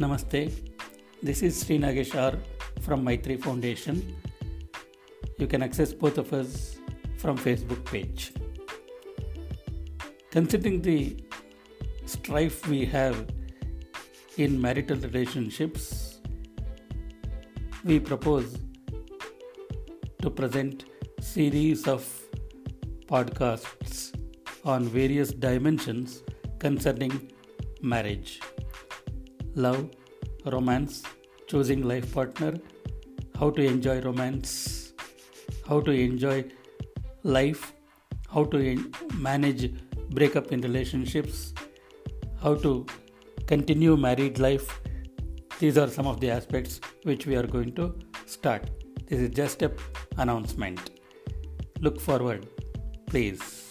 Namaste. This is Sri Nagesh R from Maitri Foundation. You can access both of us from Facebook page. Considering the strife we have in marital relationships, we propose to present series of podcasts on various dimensions concerning marriage love, romance, choosing life partner, how to enjoy romance, how to enjoy life, how to manage breakup in relationships, how to continue married life. These are some of the aspects which we are going to start. This is just a announcement. Look forward, please.